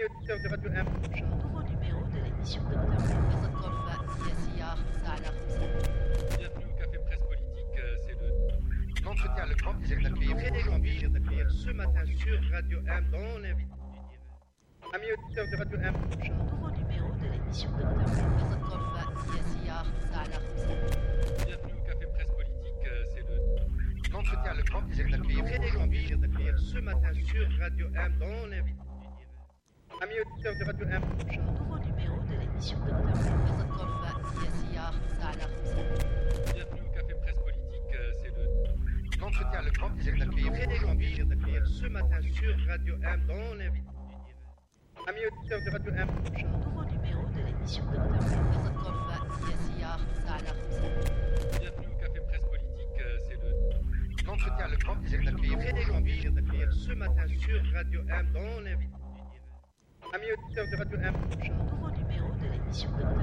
Amis auditeurs de Radio M. Nouveau numéro de l'émission Docteur Bienvenue au Café Presse Politique, euh, c'est le... L'entretien, le grand plaisir d'accueillir Frédéric Jean-Pierre d'accueillir ce matin sur Radio M dans l'invité du. Amis auditeurs de Radio M. Nouveau numéro de l'émission Docteur Bienvenue au Café Presse Politique, euh, c'est le... L'entretien, le grand plaisir d'accueillir Frédéric Jean-Pierre d'accueillir ce matin sur Radio M dans l'invité. Amis auditeurs de Radio M. Nouveau numéro de l'émission Docteur Bienvenue au Café Presse Politique, euh, c'est le... L'entretien, le grand plaisir d'accueillir Frédéric Jean-Pierre d'accueillir ce matin sur Radio M dans l'invité du direct. Amis auditeurs de Radio M. Nouveau numéro de l'émission Docteur Bienvenue au Café Presse Politique, c'est le... L'entretien, le grand plaisir d'accueillir Frédéric Jean-Pierre d'accueillir ce matin sur Radio M dans l'invité. Amis auditeurs de Radio M. Nouveau numéro de l'émission Docteur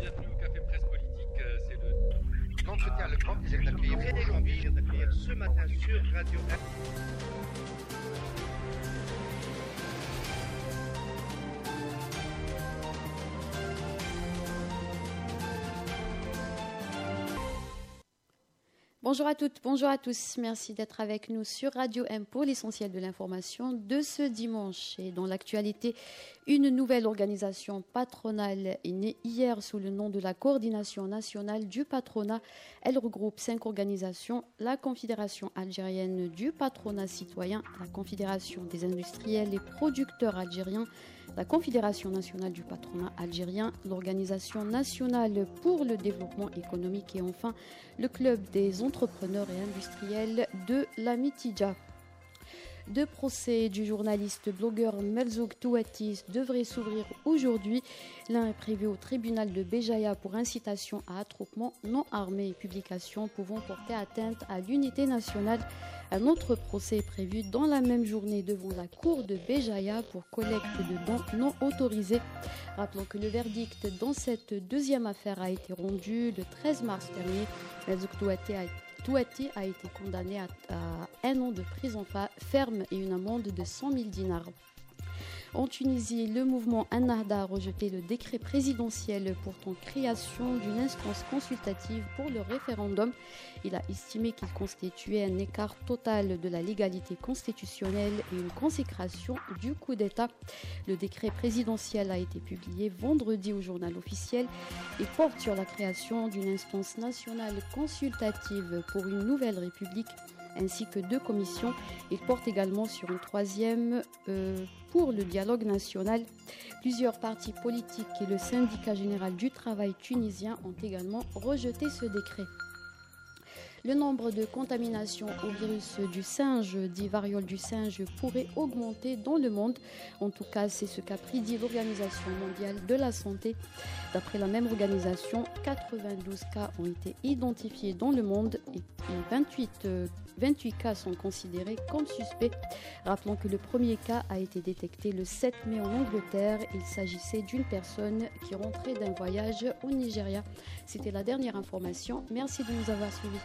Bienvenue au Café Presse Politique, euh, c'est le... L'entretien, le grand plaisir d'accueillir d'accueillir ce matin sur Radio M. Bonjour à toutes, bonjour à tous. Merci d'être avec nous sur Radio M l'essentiel de l'information de ce dimanche. Et dans l'actualité, une nouvelle organisation patronale est née hier sous le nom de la Coordination nationale du patronat. Elle regroupe cinq organisations la Confédération algérienne du patronat citoyen, la Confédération des industriels et producteurs algériens, la Confédération nationale du patronat algérien, l'Organisation nationale pour le développement économique et enfin le Club des entrepreneurs et industriels de la Mitidja. Deux procès du journaliste blogueur Melzouk Touatis devraient s'ouvrir aujourd'hui. L'un est prévu au tribunal de Béjaïa pour incitation à attroupement non armé et publication pouvant porter atteinte à l'unité nationale. Un autre procès est prévu dans la même journée devant la cour de Béjaïa pour collecte de dons non autorisés. Rappelons que le verdict dans cette deuxième affaire a été rendu le 13 mars dernier. Melzouk Touati a Touati a été condamné à, à, un an de prison ferme et une amende de 100 000 dinars. En Tunisie, le mouvement Annahda a rejeté le décret présidentiel portant création d'une instance consultative pour le référendum. Il a estimé qu'il constituait un écart total de la légalité constitutionnelle et une consécration du coup d'État. Le décret présidentiel a été publié vendredi au journal officiel et porte sur la création d'une instance nationale consultative pour une nouvelle république ainsi que deux commissions. Il porte également sur une troisième euh, pour le dialogue national. Plusieurs partis politiques et le syndicat général du travail tunisien ont également rejeté ce décret. Le nombre de contaminations au virus du singe, dit variole du singe, pourrait augmenter dans le monde. En tout cas, c'est ce qu'a prédit l'Organisation mondiale de la santé. D'après la même organisation, 92 cas ont été identifiés dans le monde et 28, 28 cas sont considérés comme suspects. Rappelons que le premier cas a été détecté le 7 mai en Angleterre. Il s'agissait d'une personne qui rentrait d'un voyage au Nigeria. C'était la dernière information. Merci de nous avoir suivis.